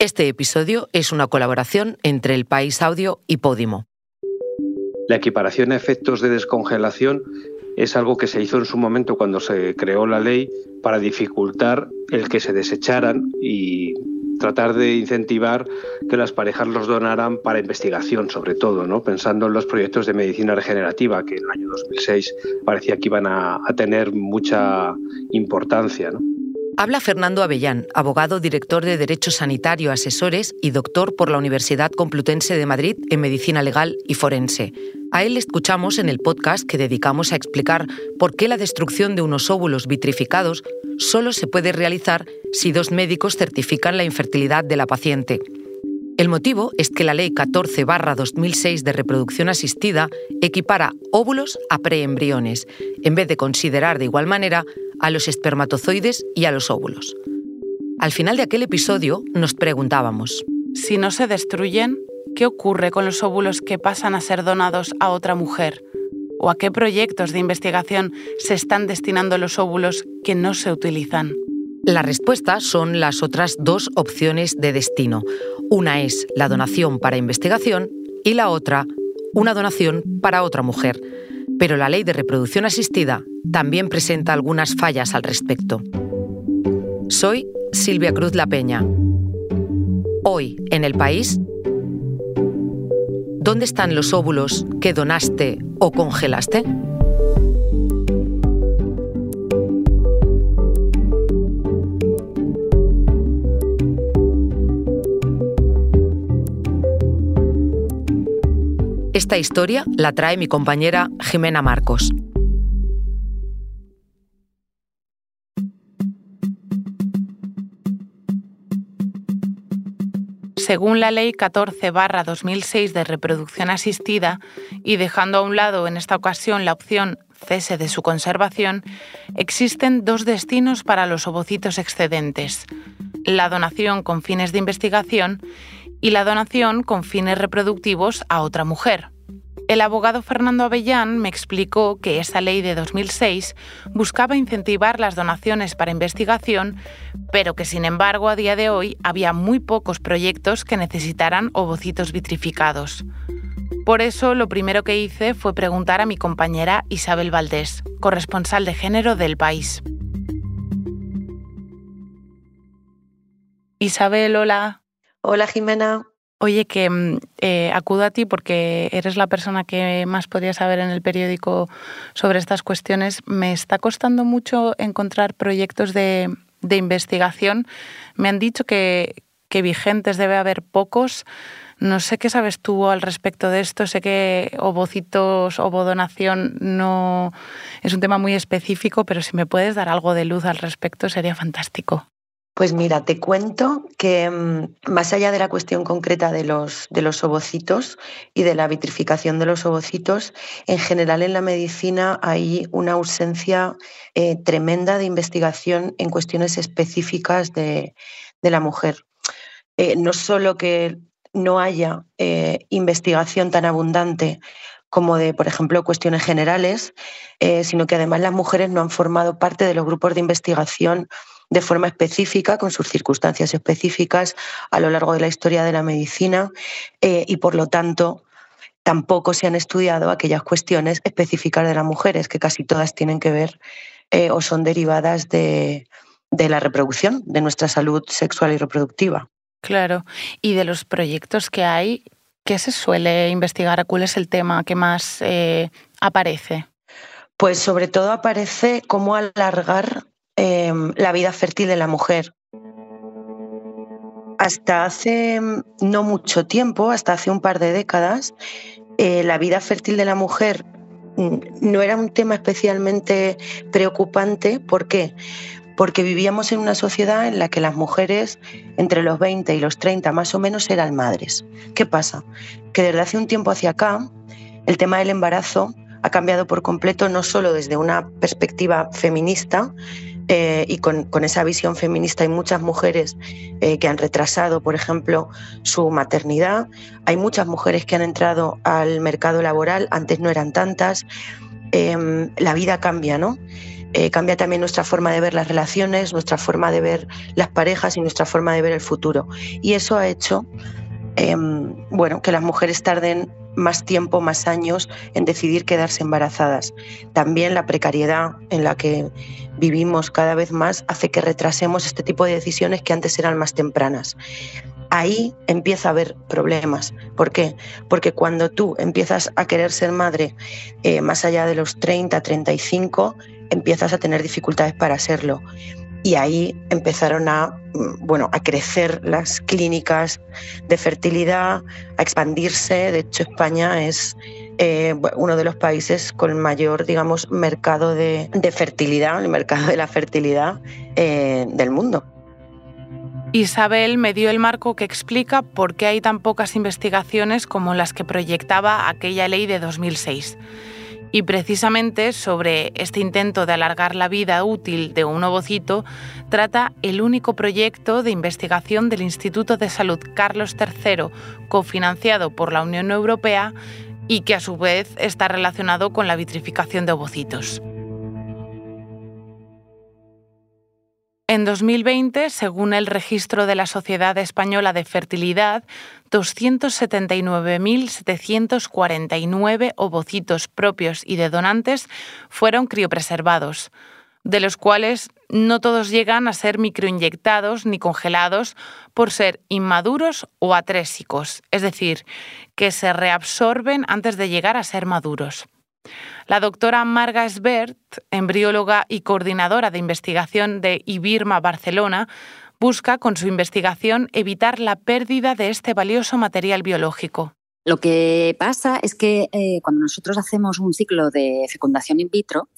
Este episodio es una colaboración entre El País Audio y Podimo. La equiparación a efectos de descongelación es algo que se hizo en su momento cuando se creó la ley para dificultar el que se desecharan y tratar de incentivar que las parejas los donaran para investigación, sobre todo, ¿no? pensando en los proyectos de medicina regenerativa, que en el año 2006 parecía que iban a, a tener mucha importancia. ¿no? Habla Fernando Avellán, abogado, director de Derecho Sanitario, Asesores y doctor por la Universidad Complutense de Madrid en Medicina Legal y Forense. A él escuchamos en el podcast que dedicamos a explicar por qué la destrucción de unos óvulos vitrificados solo se puede realizar si dos médicos certifican la infertilidad de la paciente. El motivo es que la Ley 14-2006 de reproducción asistida equipara óvulos a preembriones, en vez de considerar de igual manera a los espermatozoides y a los óvulos. Al final de aquel episodio nos preguntábamos, si no se destruyen, ¿qué ocurre con los óvulos que pasan a ser donados a otra mujer? ¿O a qué proyectos de investigación se están destinando los óvulos que no se utilizan? La respuesta son las otras dos opciones de destino. Una es la donación para investigación y la otra, una donación para otra mujer pero la ley de reproducción asistida también presenta algunas fallas al respecto. Soy Silvia Cruz La Peña. Hoy, en el país, ¿dónde están los óvulos que donaste o congelaste? Esta historia la trae mi compañera Jimena Marcos. Según la Ley 14-2006 de reproducción asistida, y dejando a un lado en esta ocasión la opción cese de su conservación, existen dos destinos para los ovocitos excedentes, la donación con fines de investigación y la donación con fines reproductivos a otra mujer. El abogado Fernando Avellán me explicó que esa ley de 2006 buscaba incentivar las donaciones para investigación, pero que sin embargo a día de hoy había muy pocos proyectos que necesitaran ovocitos vitrificados. Por eso lo primero que hice fue preguntar a mi compañera Isabel Valdés, corresponsal de género del país. Isabel, hola. Hola Jimena. Oye, que mm, eh, acudo a ti porque eres la persona que más podría saber en el periódico sobre estas cuestiones. Me está costando mucho encontrar proyectos de, investigación. Me han dicho que, que, vigentes debe haber pocos. No sé qué sabes tú al respecto de esto. Sé que ovocitos, ovodonación no es un tema muy específico, pero si me puedes dar algo de luz al respecto sería fantástico. Pues mira, te cuento que mm, más allá de la cuestión concreta de los, de los ovocitos y de la vitrificación de los ovocitos, en general en la medicina hay una ausencia eh, tremenda de investigación en cuestiones específicas de, la mujer. Eh, no solo que no haya eh, investigación tan abundante como de, por ejemplo, cuestiones generales, sino que además las mujeres no han formado parte de los grupos de investigación de forma específica, con sus circunstancias específicas a lo largo de la historia de la medicina eh, y, por lo tanto, tampoco se han estudiado aquellas cuestiones específicas de las mujeres, que casi todas tienen que ver eh, o son derivadas de, de la reproducción, de nuestra salud sexual y reproductiva. Claro. Y de los proyectos que hay, ¿qué se suele investigar? ¿Cuál es el tema que más eh, aparece? Pues sobre todo aparece cómo alargar Em, la vida fértil de la mujer. Hasta hace mm, no mucho tiempo, hasta hace un par de décadas, eh, la vida fértil de la mujer mm, no era un tema especialmente preocupante. ¿Por qué? Porque vivíamos en una sociedad en la que las mujeres entre los 20 y los 30 más o menos eran madres. ¿Qué pasa? Que desde hace un tiempo hacia acá el tema del embarazo ha cambiado por completo, no solo desde una perspectiva feminista, eh, y con, esa visión feminista hay muchas mujeres eh, que han retrasado, por ejemplo, su maternidad. Hay muchas mujeres que han entrado al mercado laboral, antes no eran tantas. Em, la vida cambia, ¿no? eh, cambia también nuestra forma de ver las relaciones, nuestra forma de ver las parejas y nuestra forma de ver el futuro. Y eso ha hecho em, bueno, que las mujeres tarden más tiempo, más años en decidir quedarse embarazadas. También la precariedad en la que vivimos cada vez más hace que retrasemos este tipo de decisiones que antes eran más tempranas. Ahí empieza a haber problemas. ¿Por qué? Porque cuando tú empiezas a querer ser madre eh, más allá de los 30, 35, empiezas a tener dificultades para serlo y ahí empezaron a, mm, bueno, a crecer las clínicas de fertilidad, a expandirse. De hecho, España es eh, uno de los países con mayor, digamos, mercado de, fertilidad, el mercado de la fertilidad eh, del mundo. Isabel me dio el marco que explica por qué hay tan pocas investigaciones como las que proyectaba aquella ley de 2006. Y precisamente sobre este intento de alargar la vida útil de un ovocito trata el único proyecto de investigación del Instituto de Salud Carlos III, cofinanciado por la Unión Europea y que a su vez está relacionado con la vitrificación de ovocitos. En 2020, según el registro de la Sociedad Española de Fertilidad, 279.749 ovocitos propios y de donantes fueron criopreservados, de los cuales no todos llegan a ser microinyectados ni congelados por ser inmaduros o atrésicos, es decir, que se reabsorben antes de llegar a ser maduros. La doctora Marga Sbert, embrióloga y coordinadora de investigación de IBIRMA Barcelona, busca con su investigación evitar la pérdida de este valioso material biológico. Lo que pasa es que eh, cuando nosotros hacemos un ciclo de fecundación in vitro,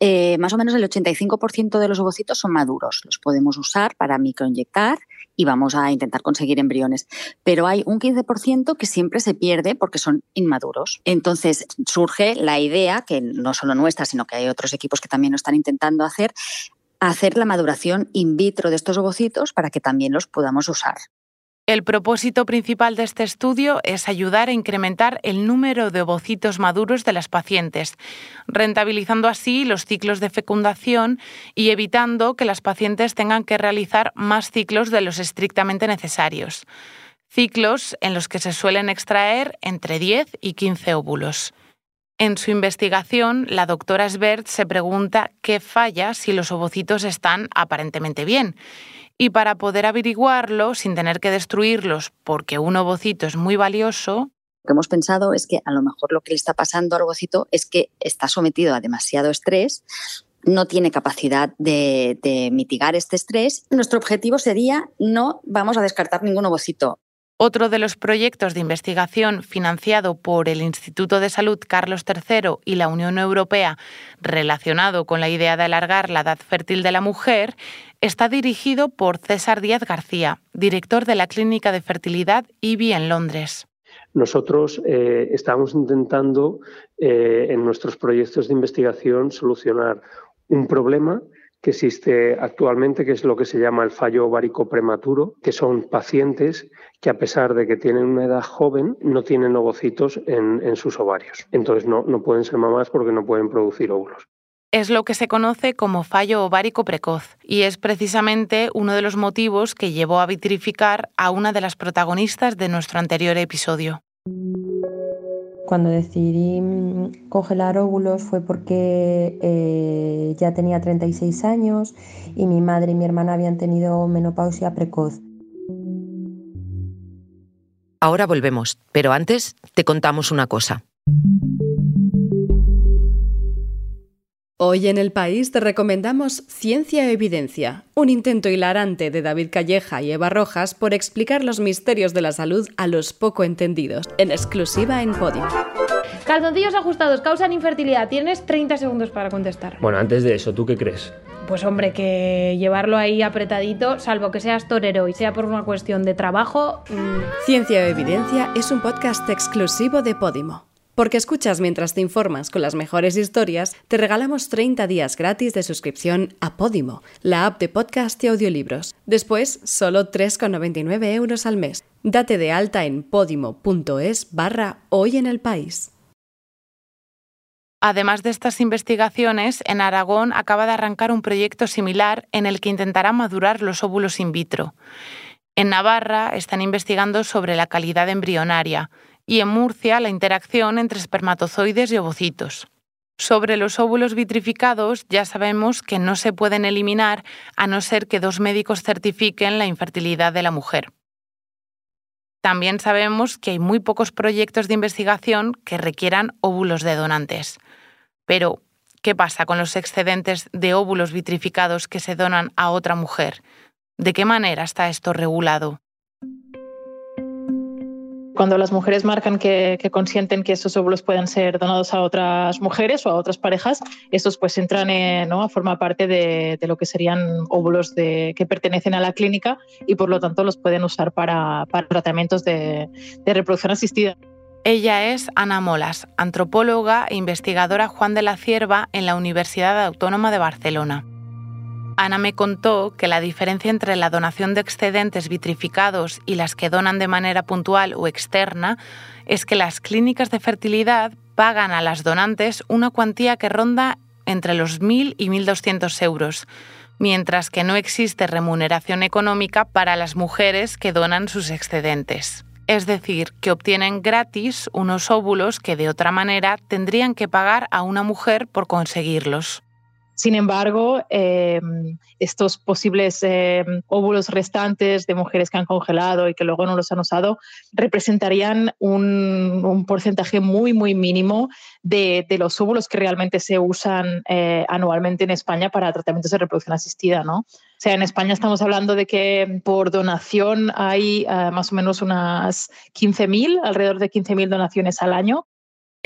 eh, más o menos el 85% de los ovocitos son maduros. Los podemos usar para microinyectar y vamos a intentar conseguir embriones. Pero hay un 15% que siempre se pierde porque son inmaduros. Entonces surge la idea, que no solo nuestra, sino que hay otros equipos que también lo están intentando hacer, hacer la maduración in vitro de estos ovocitos para que también los podamos usar. El propósito principal de este estudio es ayudar a incrementar el número de ovocitos maduros de las pacientes, rentabilizando así los ciclos de fecundación y evitando que las pacientes tengan que realizar más ciclos de los estrictamente necesarios. Ciclos en los que se suelen extraer entre 10 y 15 óvulos. En su investigación, la doctora Sbert se pregunta qué falla si los ovocitos están aparentemente bien y para poder averiguarlo sin tener que destruirlos porque un ovocito es muy valioso, lo que hemos pensado es que a lo mejor lo que le está pasando al ovocito es que está sometido a demasiado estrés, no tiene capacidad de, de, mitigar este estrés. Nuestro objetivo sería no vamos a descartar ningún ovocito. Otro de los proyectos de investigación financiado por el Instituto de Salud Carlos III y la Unión Europea relacionado con la idea de alargar la edad fértil de la mujer está dirigido por César Díaz García, director de la Clínica de Fertilidad IBI en Londres. Nosotros eh, estamos intentando eh, en nuestros proyectos de investigación solucionar un problema que existe actualmente, que es lo que se llama el fallo ovárico prematuro, que son pacientes que a pesar de que tienen una edad joven, no tienen ovocitos en, sus ovarios. Entonces no, no pueden ser mamás porque no pueden producir óvulos es lo que se conoce como fallo ovárico precoz y es precisamente uno de los motivos que llevó a vitrificar a una de las protagonistas de nuestro anterior episodio. Cuando decidí mm, congelar óvulos fue porque eh, ya tenía 36 años y mi madre y mi hermana habían tenido menopausia precoz. Ahora volvemos, pero antes te contamos una cosa. Hoy en el país te recomendamos Ciencia e Evidencia, un intento hilarante de David Calleja y Eva Rojas por explicar los misterios de la salud a los poco entendidos, en exclusiva en Podium. Calzoncillos ajustados causan infertilidad. Tienes 30 segundos para contestar. Bueno, antes de eso, ¿tú qué crees? Pues hombre, que llevarlo ahí apretadito, salvo que seas torero y sea por una cuestión de trabajo. Mm. Ciencia o Evidencia es un podcast exclusivo de Podimo. Porque escuchas mientras te informas con las mejores historias, te regalamos 30 días gratis de suscripción a Podimo, la app de podcast y audiolibros. Después, solo 3,99 euros al mes. Date de alta en podimo.es barra hoy en el país. Además de estas investigaciones, en Aragón acaba de arrancar un proyecto similar en el que intentará madurar los óvulos in vitro. En Navarra están investigando sobre la calidad embrionaria y en Murcia la interacción entre espermatozoides y ovocitos. Sobre los óvulos vitrificados ya sabemos que no se pueden eliminar a no ser que dos médicos certifiquen la infertilidad de la mujer. También sabemos que hay muy pocos proyectos de investigación que requieran óvulos de donantes. Pero, ¿qué pasa con los excedentes de óvulos vitrificados que se donan a otra mujer? ¿De qué manera está esto regulado? Cuando las mujeres marcan que, consienten que esos óvulos puedan ser donados a otras mujeres o a otras parejas, estos pues entran en, ¿no? a formar parte de, lo que serían óvulos que pertenecen a la clínica y por lo tanto los pueden usar para, tratamientos de reproducción asistida. Ella es Ana Molas, antropóloga e investigadora Juan de la Cierva en la Universidad Autónoma de Barcelona. Ana me contó que la diferencia entre la donación de excedentes vitrificados y las que donan de manera puntual o externa es que las clínicas de fertilidad pagan a las donantes una cuantía que ronda entre los 1.000 y 1.200 euros, mientras que no existe remuneración económica para las mujeres que donan sus excedentes. Es decir, que obtienen gratis unos óvulos que de otra manera tendrían que pagar a una mujer por conseguirlos. Sin embargo, eh, estos posibles eh, óvulos restantes de mujeres que han congelado y que luego no los han usado representarían un, porcentaje muy, muy mínimo de, los óvulos que realmente se usan eh, anualmente en España para tratamientos de reproducción asistida. ¿no? O sea, en España estamos hablando de que por donación hay más o menos unas 15.000, alrededor de 15.000 donaciones al año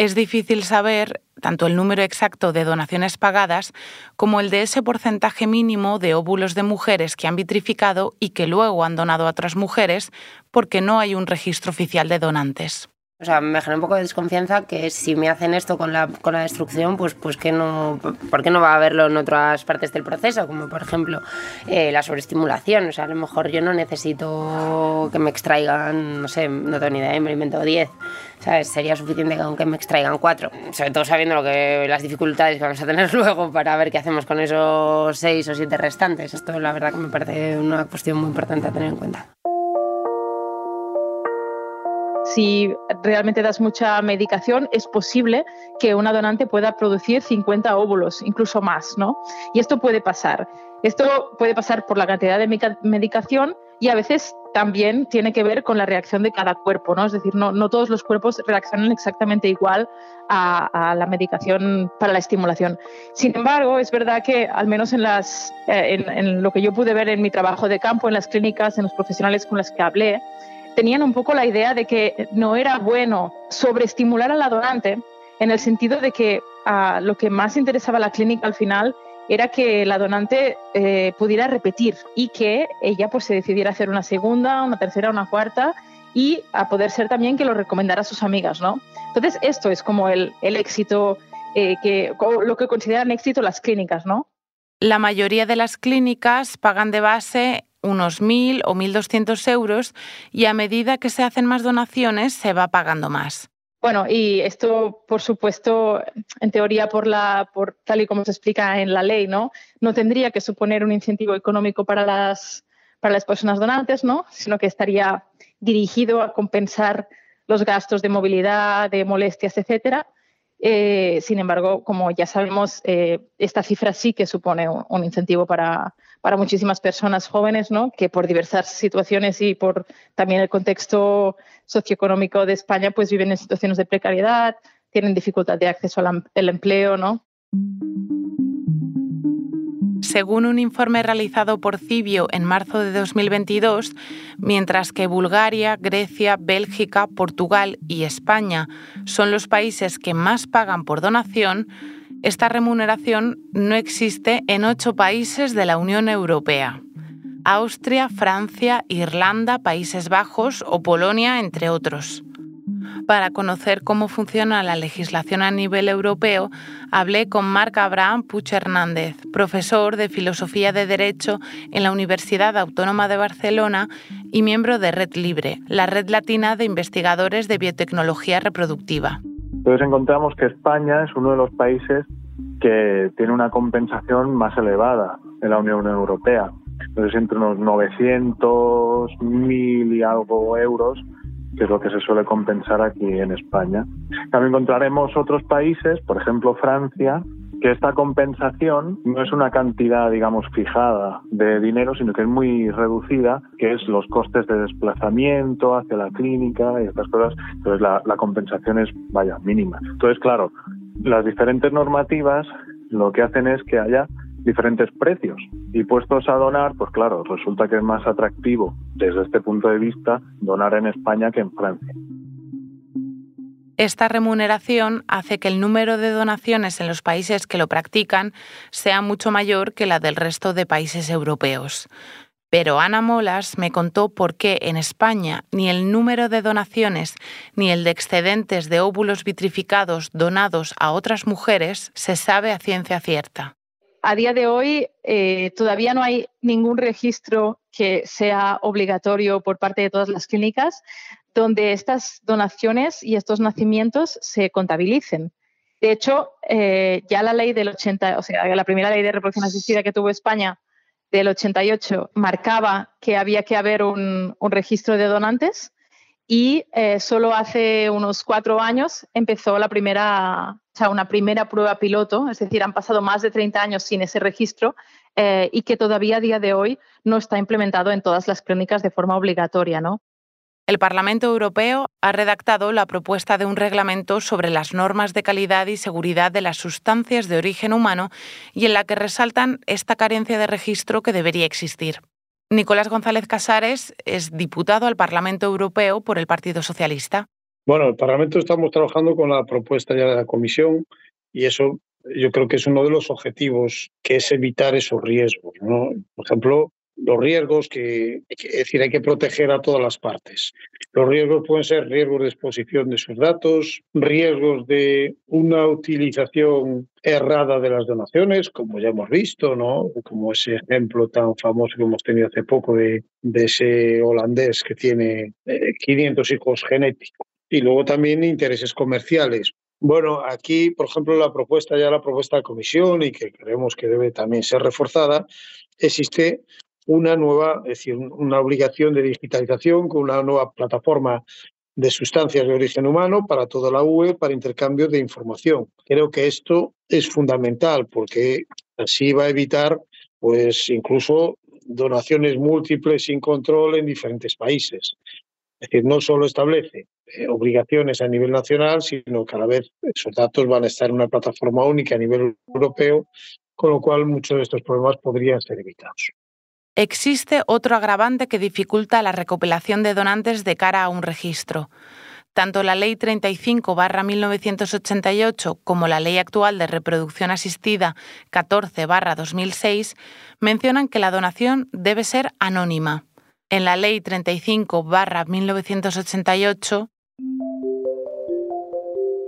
es difícil saber tanto el número exacto de donaciones pagadas como el de ese porcentaje mínimo de óvulos de mujeres que han vitrificado y que luego han donado a otras mujeres porque no hay un registro oficial de donantes. O sea, me genera un poco de desconfianza que si me hacen esto con la, con la destrucción, pues, pues que no, ¿por qué no va a haberlo en otras partes del proceso? Como por ejemplo eh, la sobreestimulación. O sea, a lo mejor yo no necesito que me extraigan, no sé, no tengo ni idea, me invento 10. ¿Sabes? Sería suficiente que me extraigan 4. Sobre todo sabiendo lo que, las dificultades que vamos a tener luego para ver qué hacemos con esos 6 o 7 restantes. Esto la verdad que me parece una cuestión muy importante a tener en cuenta si realmente das mucha medicación, es posible que una donante pueda producir 50 óvulos, incluso más, ¿no? Y esto puede pasar. Esto puede pasar por la cantidad de medicación y a veces también tiene que ver con la reacción de cada cuerpo, ¿no? Es decir, no, todos los cuerpos reaccionan exactamente igual a, la medicación para la estimulación. Sin embargo, es verdad que al menos eh, en lo que yo pude ver en mi trabajo de campo, en las clínicas, en los profesionales con los que hablé, tenían un poco la idea de que no era bueno sobreestimular a la donante en el sentido de que ah, lo que más interesaba a la clínica al final era que la donante eh, pudiera repetir y que ella pues se decidiera hacer una segunda, una tercera, una cuarta y a poder ser también que lo recomendara a sus amigas, ¿no? Entonces esto es como el, el éxito, eh, que, lo que consideran éxito las clínicas, ¿no? La mayoría de las clínicas pagan de base unos 1.000 o 1.200 euros y a medida que se hacen más donaciones se va pagando más. Bueno, y esto, por supuesto, en teoría, por la, por, tal y como se explica en la ley, ¿no? No tendría que suponer un incentivo económico para las, para las personas donantes, ¿no? Sino que estaría dirigido a compensar los gastos de movilidad, de molestias, etcétera. Eh, sin embargo, como ya sabemos, eh, esta cifra sí que supone un incentivo para, para muchísimas personas jóvenes, ¿no? que por diversas situaciones y por también el contexto socioeconómico de España, pues viven en situaciones de precariedad, tienen dificultad de acceso al empleo, ¿no? Según un informe realizado por Cibio en marzo de 2022, mientras que Bulgaria, Grecia, Bélgica, Portugal y España son los países que más pagan por donación, esta remuneración no existe en ocho países de la Unión Europea. Austria, Francia, Irlanda, Países Bajos o Polonia, entre otros. Para conocer cómo funciona la legislación a nivel europeo, hablé con Marc Abraham Puch Hernández, profesor de Filosofía de Derecho en la Universidad Autónoma de Barcelona y miembro de Red Libre, la red latina de investigadores de biotecnología reproductiva Entonces encontramos que España es uno de los países que tiene una compensación más elevada en la Unión Europea. Entonces entre unos 900, 1000 y algo euros, que es lo que se suele compensar aquí en España. También encontraremos otros países, por ejemplo Francia, que esta compensación no es una cantidad, digamos, fijada de dinero, sino que es muy reducida, que es los costes de desplazamiento hacia la clínica y estas cosas. Entonces, la, la compensación es, vaya, mínima. Entonces, claro, las diferentes normativas lo que hacen es que haya diferentes precios y puestos a donar, pues claro, resulta que es más atractivo desde este punto de vista donar en España que en Francia. Esta remuneración hace que el número de donaciones en los países que lo practican sea mucho mayor que la del resto de países europeos. Pero Ana Molas me contó por qué en España ni el número de donaciones ni el de excedentes de óvulos vitrificados donados a otras mujeres se sabe a ciencia cierta. A día de hoy eh, todavía no hay ningún registro que sea obligatorio por parte de todas las clínicas donde estas donaciones y estos nacimientos se contabilicen. De hecho, eh, ya la ley del 80, o sea, la primera ley de reproducción asistida que tuvo España del 88 marcaba que había que haber un, registro de donantes y eh, solo hace unos cuatro años empezó la primera, o sea, una primera prueba piloto, es decir, han pasado más de 30 años sin ese registro eh, y que todavía a día de hoy no está implementado en todas las clínicas de forma obligatoria, ¿no? El Parlamento Europeo ha redactado la propuesta de un reglamento sobre las normas de calidad y seguridad de las sustancias de origen humano y en la que resaltan esta carencia de registro que debería existir. Nicolás González Casares es diputado al Parlamento Europeo por el Partido Socialista. Bueno, el Parlamento estamos trabajando con la propuesta ya de la Comisión y eso yo creo que es uno de los objetivos, que es evitar esos riesgos. Por ejemplo, los riesgos que, es decir, hay que proteger a todas las partes. Los riesgos pueden ser riesgos de exposición de sus datos, riesgos de una utilización errada de las donaciones, como ya hemos visto, ¿no? Como ese ejemplo tan famoso que hemos tenido hace poco de, ese holandés que tiene 500 eh, hijos genéticos. Y luego también intereses comerciales. Bueno, aquí, por ejemplo, la propuesta, ya la propuesta de comisión y que creemos que debe también ser reforzada, existe una nueva, es decir, una obligación de digitalización con una nueva plataforma de sustancias de origen humano para toda la UE para intercambio de información. Creo que esto es fundamental porque así va a evitar, pues, incluso donaciones múltiples sin control en diferentes países. Es decir, no solo establece eh, obligaciones a nivel nacional, sino que a la vez esos datos van a estar en una plataforma única a nivel europeo, con lo cual muchos de estos problemas podrían ser evitados. Existe otro agravante que dificulta la recopilación de donantes de cara a un registro. Tanto la Ley 35-1988 como la Ley actual de reproducción asistida 14-2006 mencionan que la donación debe ser anónima. En la Ley 35-1988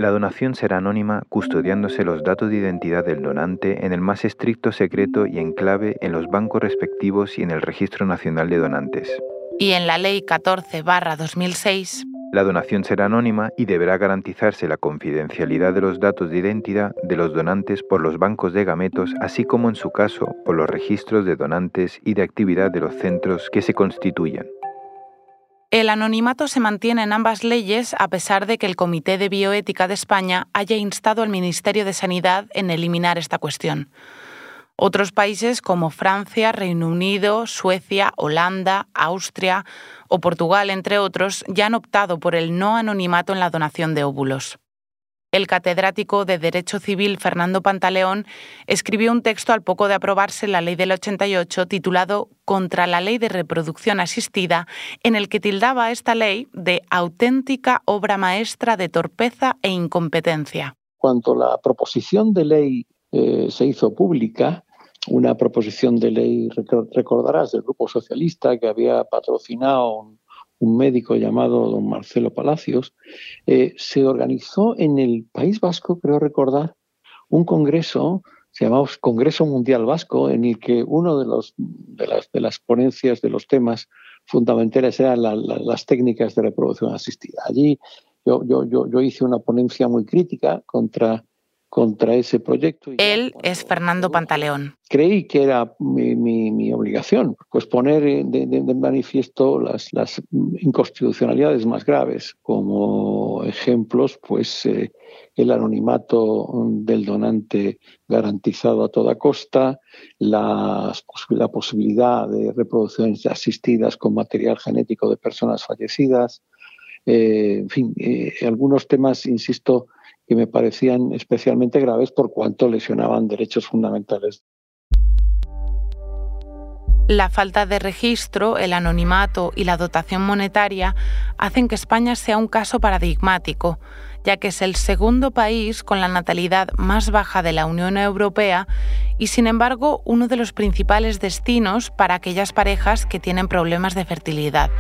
la donación será anónima custodiándose los datos de identidad del donante en el más estricto secreto y en clave en los bancos respectivos y en el Registro Nacional de Donantes. Y en la Ley 14-2006, la donación será anónima y deberá garantizarse la confidencialidad de los datos de identidad de los donantes por los bancos de gametos, así como en su caso por los registros de donantes y de actividad de los centros que se constituyan. El anonimato se mantiene en ambas leyes a pesar de que el Comité de Bioética de España haya instado al Ministerio de Sanidad en eliminar esta cuestión. Otros países como Francia, Reino Unido, Suecia, Holanda, Austria o Portugal, entre otros, ya han optado por el no anonimato en la donación de óvulos. El catedrático de Derecho Civil Fernando Pantaleón escribió un texto al poco de aprobarse la ley del 88 titulado Contra la ley de reproducción asistida, en el que tildaba esta ley de auténtica obra maestra de torpeza e incompetencia. Cuando la proposición de ley eh, se hizo pública, una proposición de ley, recordarás, del Grupo Socialista que había patrocinado un un médico llamado don Marcelo Palacios, eh, se organizó en el País Vasco, creo recordar, un congreso, se llamaba Congreso Mundial Vasco, en el que uno de, los, de, las, ponencias de los temas fundamentales eran las técnicas de reproducción asistida. Allí yo hice una ponencia muy crítica contra contra ese proyecto. Él es Fernando Pantaleón. Creí que era mi, mi, obligación pues poner de, manifiesto las, las, inconstitucionalidades más graves, como ejemplos, pues eh, el anonimato del donante garantizado a toda costa, la posibilidad de reproducciones asistidas con material genético de personas fallecidas, eh, en fin, eh, algunos temas, insisto, que me parecían especialmente graves por cuanto lesionaban derechos fundamentales. La falta de registro, el anonimato y la dotación monetaria hacen que España sea un caso paradigmático, ya que es el segundo país con la natalidad más baja de la Unión Europea y, sin embargo, uno de los principales destinos para aquellas parejas que tienen problemas de fertilidad.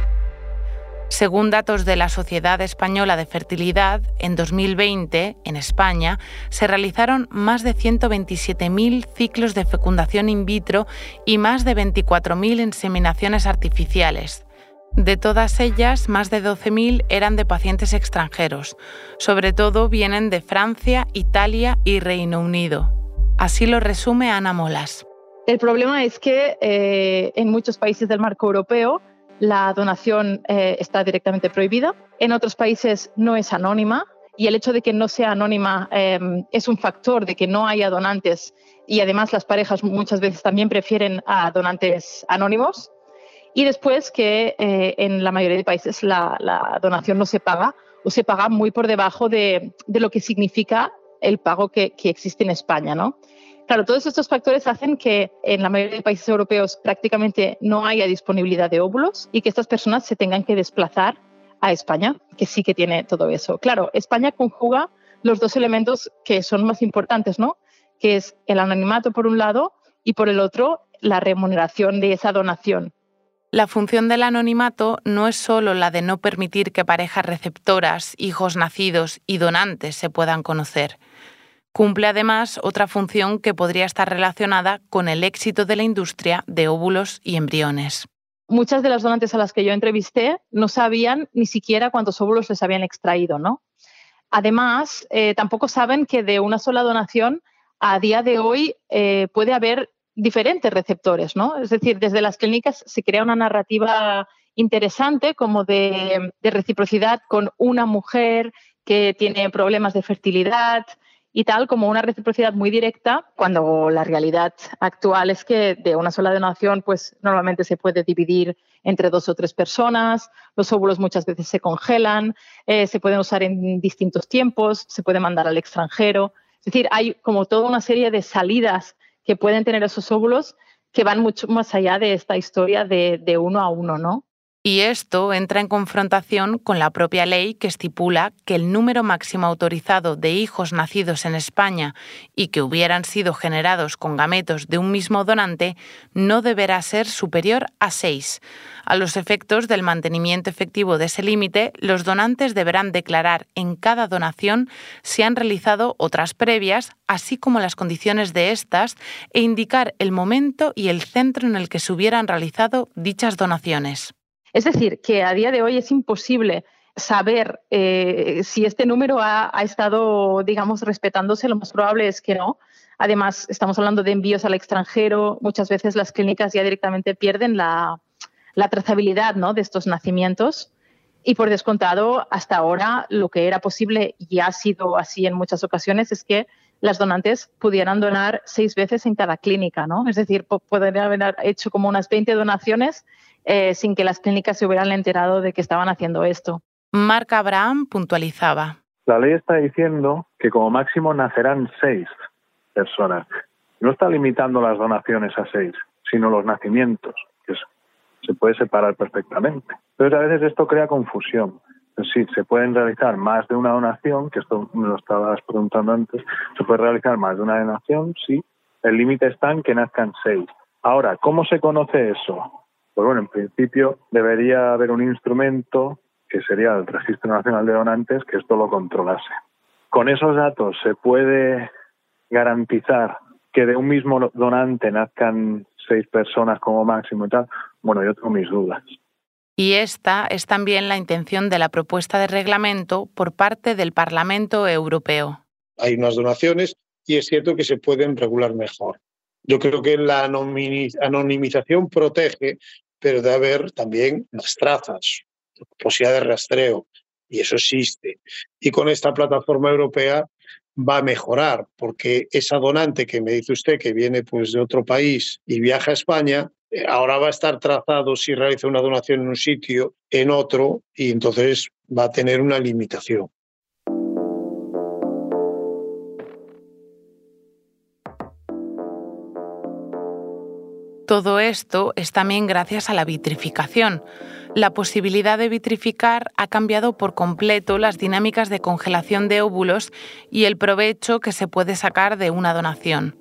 Según datos de la Sociedad Española de Fertilidad, en 2020, en España, se realizaron más de 127.000 ciclos de fecundación in vitro y más de 24.000 inseminaciones artificiales. De todas ellas, más de 12.000 eran de pacientes extranjeros. Sobre todo vienen de Francia, Italia y Reino Unido. Así lo resume Ana Molas. El problema es que eh, en muchos países del marco europeo la donación eh, está directamente prohibida. En otros países no es anónima y el hecho de que no sea anónima em, es un factor de que no haya donantes y además las parejas muchas veces también prefieren a donantes anónimos. Y después que eh, en la mayoría de países la, donación no se paga o se paga muy por debajo de, lo que significa el pago que, que existe en España. ¿no? Claro, todos estos factores hacen que en la mayoría de países europeos prácticamente no haya disponibilidad de óvulos y que estas personas se tengan que desplazar a España, que sí que tiene todo eso. Claro, España conjuga los dos elementos que son más importantes, ¿no? Que es el anonimato por un lado y por el otro la remuneración de esa donación. La función del anonimato no es solo la de no permitir que parejas receptoras, hijos nacidos y donantes se puedan conocer. Cumple además otra función que podría estar relacionada con el éxito de la industria de óvulos y embriones. Muchas de las donantes a las que yo entrevisté no sabían ni siquiera cuántos óvulos les habían extraído, ¿no? Además, eh, tampoco saben que de una sola donación a día de hoy eh, puede haber diferentes receptores, ¿no? Es decir, desde las clínicas se crea una narrativa interesante como de reciprocidad con una mujer que tiene problemas de fertilidad, y tal como una reciprocidad muy directa, cuando la realidad actual es que de una sola donación, pues normalmente se puede dividir entre dos o tres personas, los óvulos muchas veces se congelan, eh, se pueden usar en distintos tiempos, se puede mandar al extranjero. Es decir, hay como toda una serie de salidas que pueden tener esos óvulos que van mucho más allá de esta historia de, de uno a uno, ¿no? Y esto entra en confrontación con la propia ley que estipula que el número máximo autorizado de hijos nacidos en España y que hubieran sido generados con gametos de un mismo donante no deberá ser superior a seis. A los efectos del mantenimiento efectivo de ese límite, los donantes deberán declarar en cada donación si han realizado otras previas, así como las condiciones de estas, e indicar el momento y el centro en el que se hubieran realizado dichas donaciones. Es decir, que a día de hoy es imposible saber eh, si este número ha, estado, digamos, respetándose. Lo más probable es que no. Además, estamos hablando de envíos al extranjero. Muchas veces las clínicas ya directamente pierden la, trazabilidad ¿no? de estos nacimientos. Y por descontado, hasta ahora lo que era posible y ha sido así en muchas ocasiones es que las donantes pudieran donar seis veces en cada clínica, ¿no? Es decir, podrían haber hecho como unas 20 donaciones eh, sin que las clínicas se hubieran enterado de que estaban haciendo esto. Marc Abraham puntualizaba. La ley está diciendo que como máximo nacerán seis personas. No está limitando las donaciones a seis, sino los nacimientos, que se puede separar perfectamente. Entonces a veces esto crea confusión. Sí, se pueden realizar más de una donación, que esto me lo estabas preguntando antes, se puede realizar más de una donación, sí. El límite está en que nazcan seis. Ahora, ¿cómo se conoce eso? Pues bueno, en principio debería haber un instrumento que sería el Registro Nacional de Donantes que esto lo controlase. Con esos datos se puede garantizar que de un mismo donante nazcan seis personas como máximo y tal. Bueno, yo tengo mis dudas. Y esta es también la intención de la propuesta de reglamento por parte del Parlamento Europeo. Hay unas donaciones y es cierto que se pueden regular mejor. Yo creo que la anonimización protege, pero debe haber también las trazas, posibilidad de rastreo, y eso existe. Y con esta plataforma europea va a mejorar, porque esa donante que me dice usted que viene pues de otro país y viaja a España, eh, ahora va a estar trazado si realiza una donación en un sitio, en otro, y entonces va a tener una limitación. Todo esto es también gracias a la vitrificación. La posibilidad de vitrificar ha cambiado por completo las dinámicas de congelación de óvulos y el provecho que se puede sacar de una donación.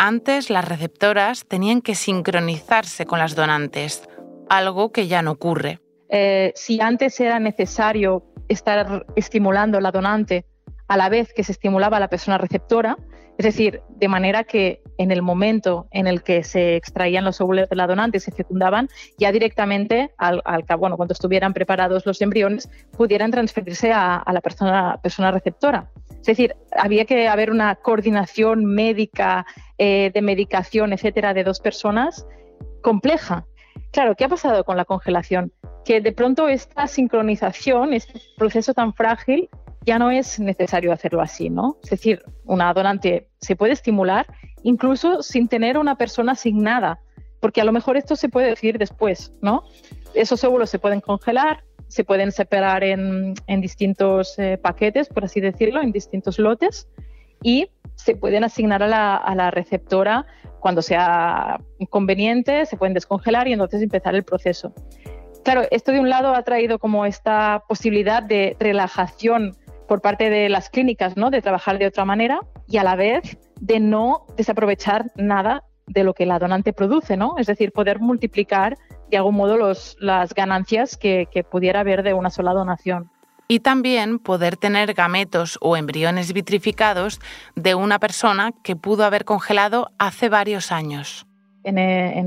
Antes las receptoras tenían que sincronizarse con las donantes, algo que ya no ocurre. Eh, si antes era necesario estar estimulando la donante a la vez que se estimulaba a la persona receptora, es decir, de manera que en el momento en el que se extraían los óvulos de la donante y se fecundaban, ya directamente, al, bueno, cuando estuvieran preparados los embriones, pudieran transferirse a, la persona, receptora. Es decir, había que haber una coordinación médica, eh, de medicación, etcétera, de dos personas compleja. Claro, ¿qué ha pasado con la congelación? Que de pronto esta sincronización, este proceso tan frágil, ya no es necesario hacerlo así, ¿no? Es decir, una donante se puede estimular incluso sin tener una persona asignada, porque a lo mejor esto se puede decir después, ¿no? Esos óvulos se pueden congelar, se pueden separar en, distintos eh, paquetes, por así decirlo, en distintos lotes, y se pueden asignar a la receptora cuando sea conveniente, se pueden descongelar y entonces empezar el proceso. Claro, esto de un lado ha traído como esta posibilidad de relajación por parte de las clínicas, ¿no? De trabajar de otra manera y a la vez de no desaprovechar nada de lo que la donante produce, ¿no? Es decir, poder multiplicar de algún modo los, las ganancias que, que pudiera haber de una sola donación. Y también poder tener gametos o embriones vitrificados de una persona que pudo haber congelado hace varios años. En, eh,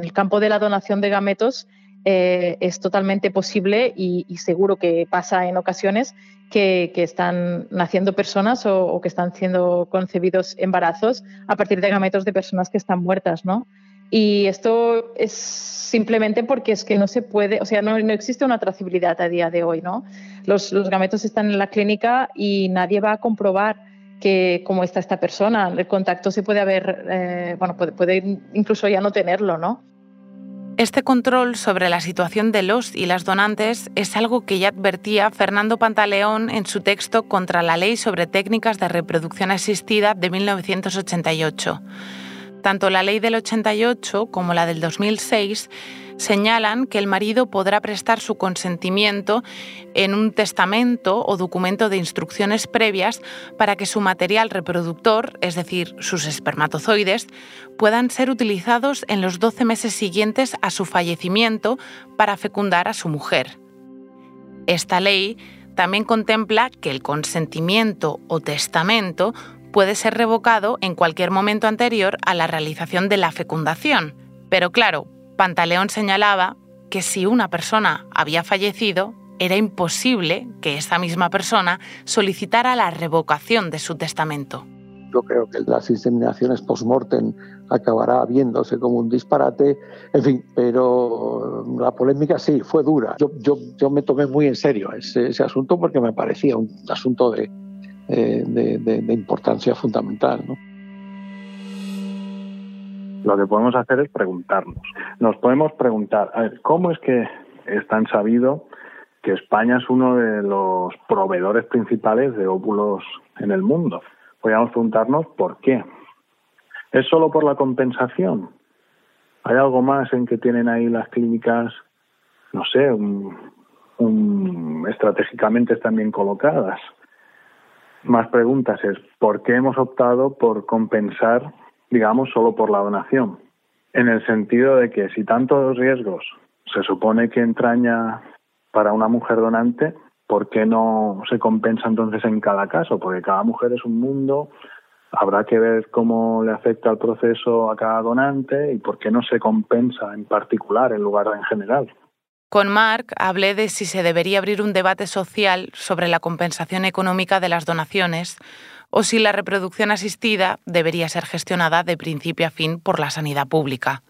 el campo de la donación de gametos eh, es totalmente posible y, seguro que pasa en ocasiones que, están naciendo personas o, que están siendo concebidos embarazos a partir de gametos de personas que están muertas, ¿no? Y esto es simplemente porque es que no se puede, o sea, no, existe una trazabilidad a día de hoy, ¿no? Los, gametos están en la clínica y nadie va a comprobar que cómo está esta persona. El contacto se puede haber, eh, bueno, puede, puede incluso ya no tenerlo, ¿no? Este control sobre la situación de los y las donantes es algo que ya advertía Fernando Pantaleón en su texto contra la Ley sobre Técnicas de Reproducción Asistida de 1988. Tanto la ley del 88 como la del 2006 señalan que el marido podrá prestar su consentimiento en un testamento o documento de instrucciones previas para que su material reproductor, es decir, sus espermatozoides, puedan ser utilizados en los 12 meses siguientes a su fallecimiento para fecundar a su mujer. Esta ley también contempla que el consentimiento o testamento puede ser revocado en cualquier momento anterior a la realización de la fecundación. Pero claro, Pantaleón señalaba que si una persona había fallecido, era imposible que esa misma persona solicitara la revocación de su testamento. Yo creo que las inseminaciones post-mortem acabará viéndose como un disparate, en fin, pero la polémica sí, fue dura. Yo, yo, yo me tomé muy en serio ese, ese asunto porque me parecía un asunto de, eh, de, importancia fundamental. ¿no? Lo que podemos hacer es preguntarnos. Nos podemos preguntar, a ver, ¿cómo es que es tan sabido que España es uno de los proveedores principales de óvulos en el mundo? Podríamos preguntarnos por qué. ¿Es solo por la compensación? ¿Hay algo más en que tienen ahí las clínicas, no sé, estratégicamente están bien colocadas? Más preguntas es, ¿por qué hemos optado por compensar, digamos, solo por la donación? En el sentido de que si tantos riesgos se supone que entraña para una mujer donante, ¿por qué no se compensa entonces en cada caso? Porque cada mujer es un mundo, habrá que ver cómo le afecta el proceso a cada donante y por qué no se compensa en particular en lugar de en general. Con Marc hablé de si se debería abrir un debate social sobre la compensación económica de las donaciones o si la reproducción asistida debería ser gestionada de principio a fin por la sanidad pública.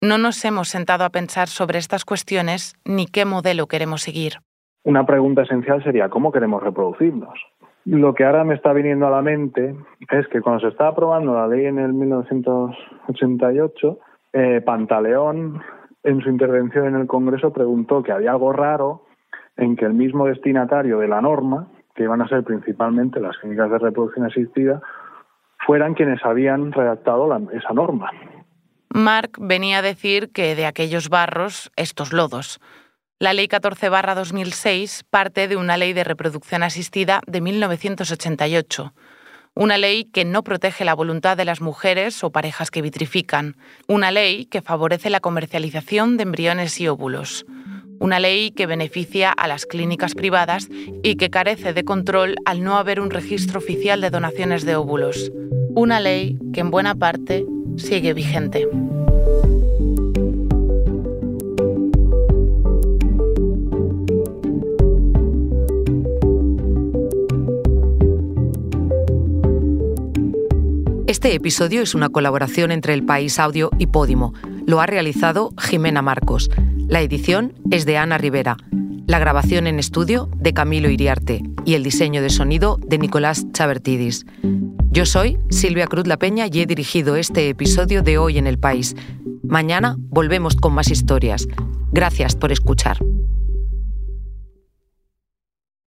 No nos hemos sentado a pensar sobre estas cuestiones ni qué modelo queremos seguir. Una pregunta esencial sería ¿cómo queremos reproducirnos? Lo que ahora me está viniendo a la mente es que cuando se estaba aprobando la ley en el 1988, eh, Pantaleón en su intervención en el Congreso preguntó que había algo raro en que el mismo destinatario de la norma, que iban a ser principalmente las clínicas de reproducción asistida, fueran quienes habían redactado esa norma. Mark venía a decir que de aquellos barros, estos lodos. La Ley 14 2006 parte de una ley de reproducción asistida de 1988 una ley que no protege la voluntad de las mujeres o parejas que vitrifican, una ley que favorece la comercialización de embriones y óvulos, una ley que beneficia a las clínicas privadas y que carece de control al no haber un registro oficial de donaciones de óvulos, una ley que en buena parte sigue vigente. Este episodio es una colaboración entre El País Audio y Podimo. Lo ha realizado Jimena Marcos. La edición es de Ana Rivera. La grabación en estudio de Camilo Iriarte y el diseño de sonido de Nicolás Chabertidis. Yo soy Silvia Cruz La Peña y he dirigido este episodio de Hoy en el País. Mañana volvemos con más historias. Gracias por escuchar.